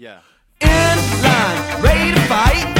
Yeah. in line, ready to fight.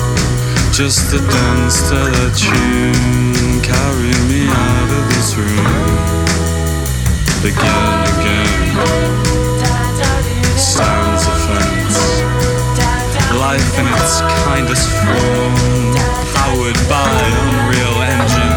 just to dance to the tune. Carry me out of this room again, again. Stands a fence. Life in its kindest form, powered by Unreal engines.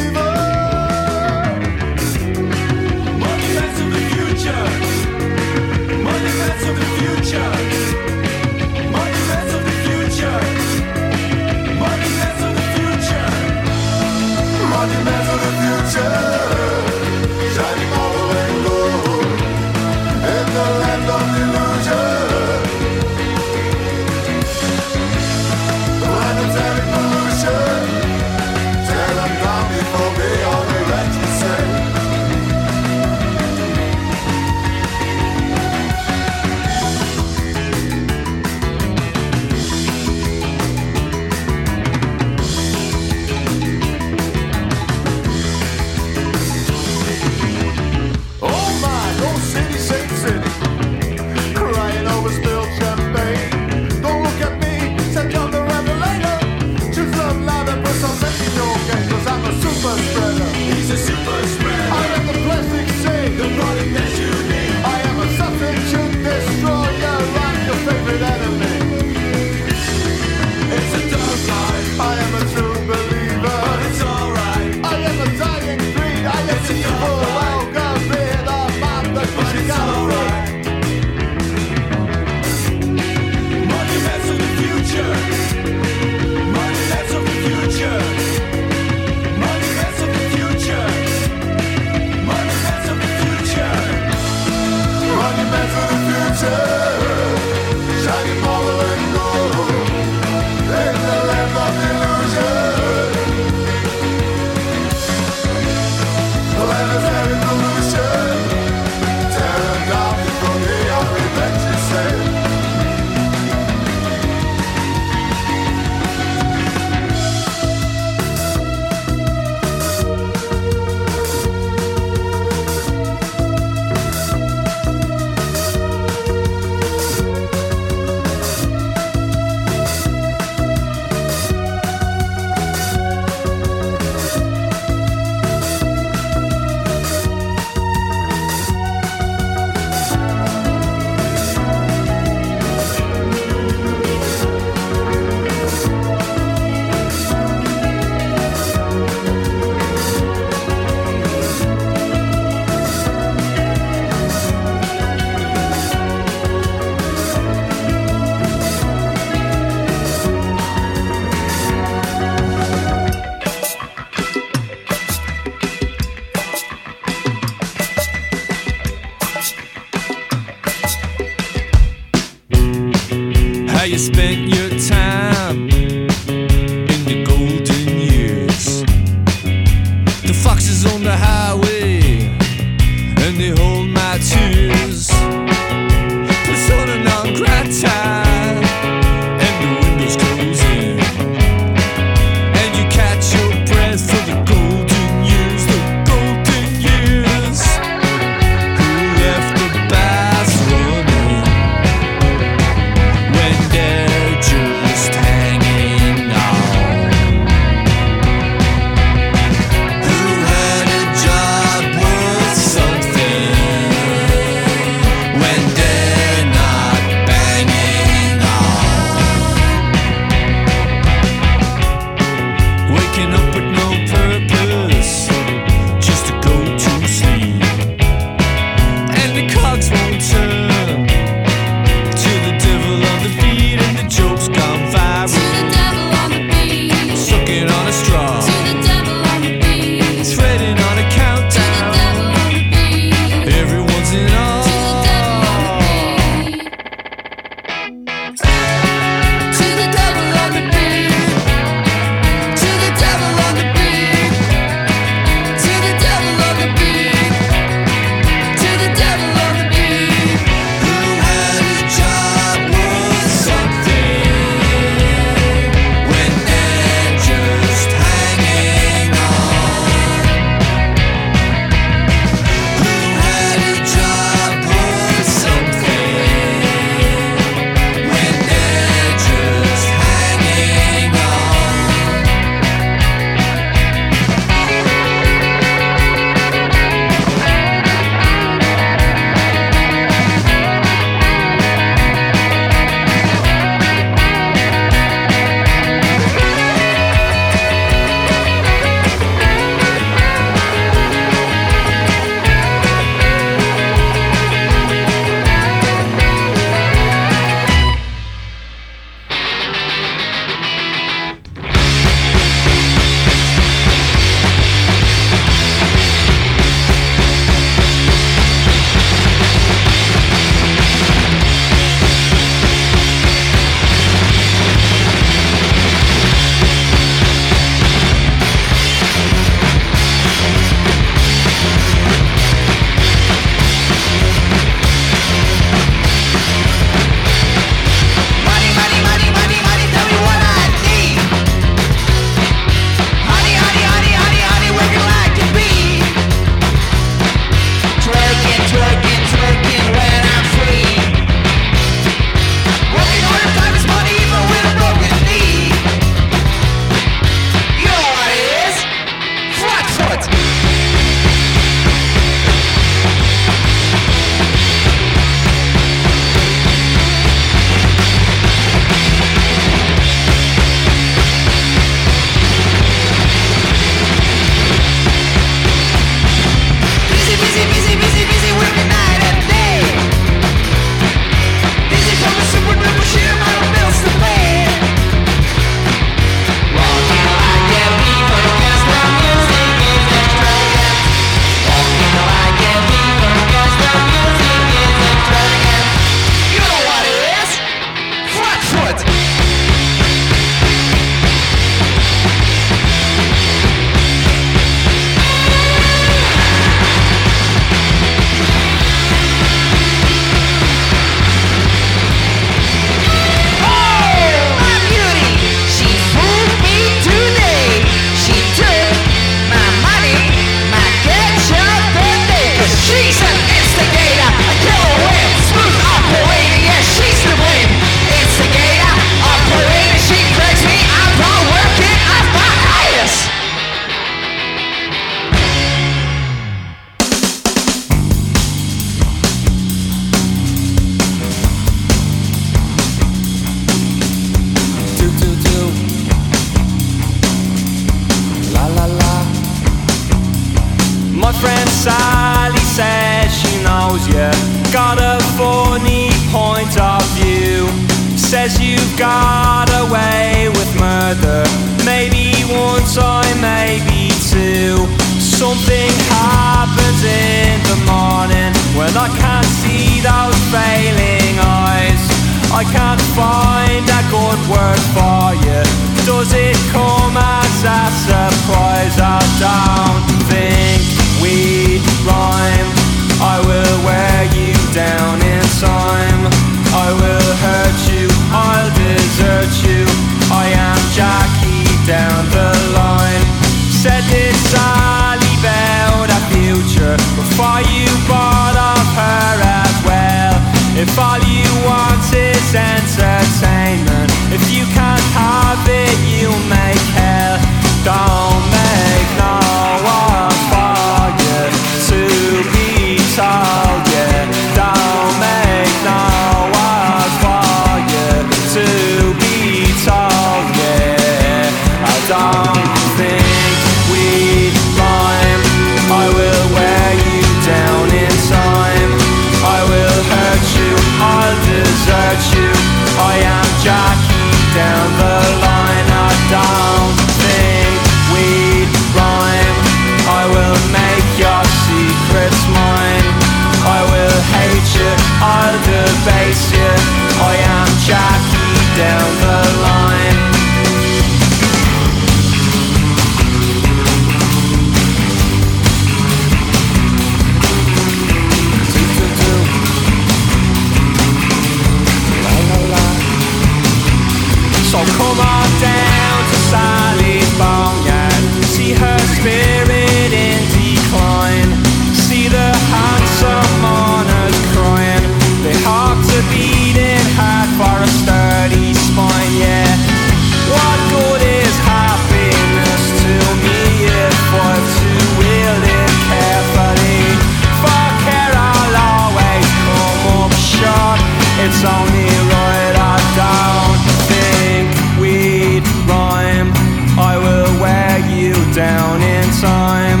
down in time.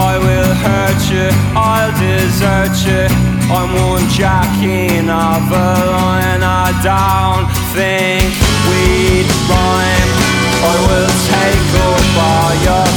I will hurt you, I'll desert you. I'm one jack in a line. I don't think we'd rhyme. I will take up your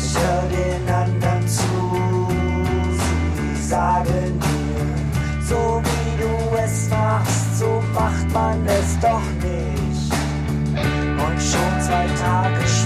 Ich höre den anderen zu, sie sagen dir, so wie du es machst, so macht man es doch nicht. Und schon zwei Tage später.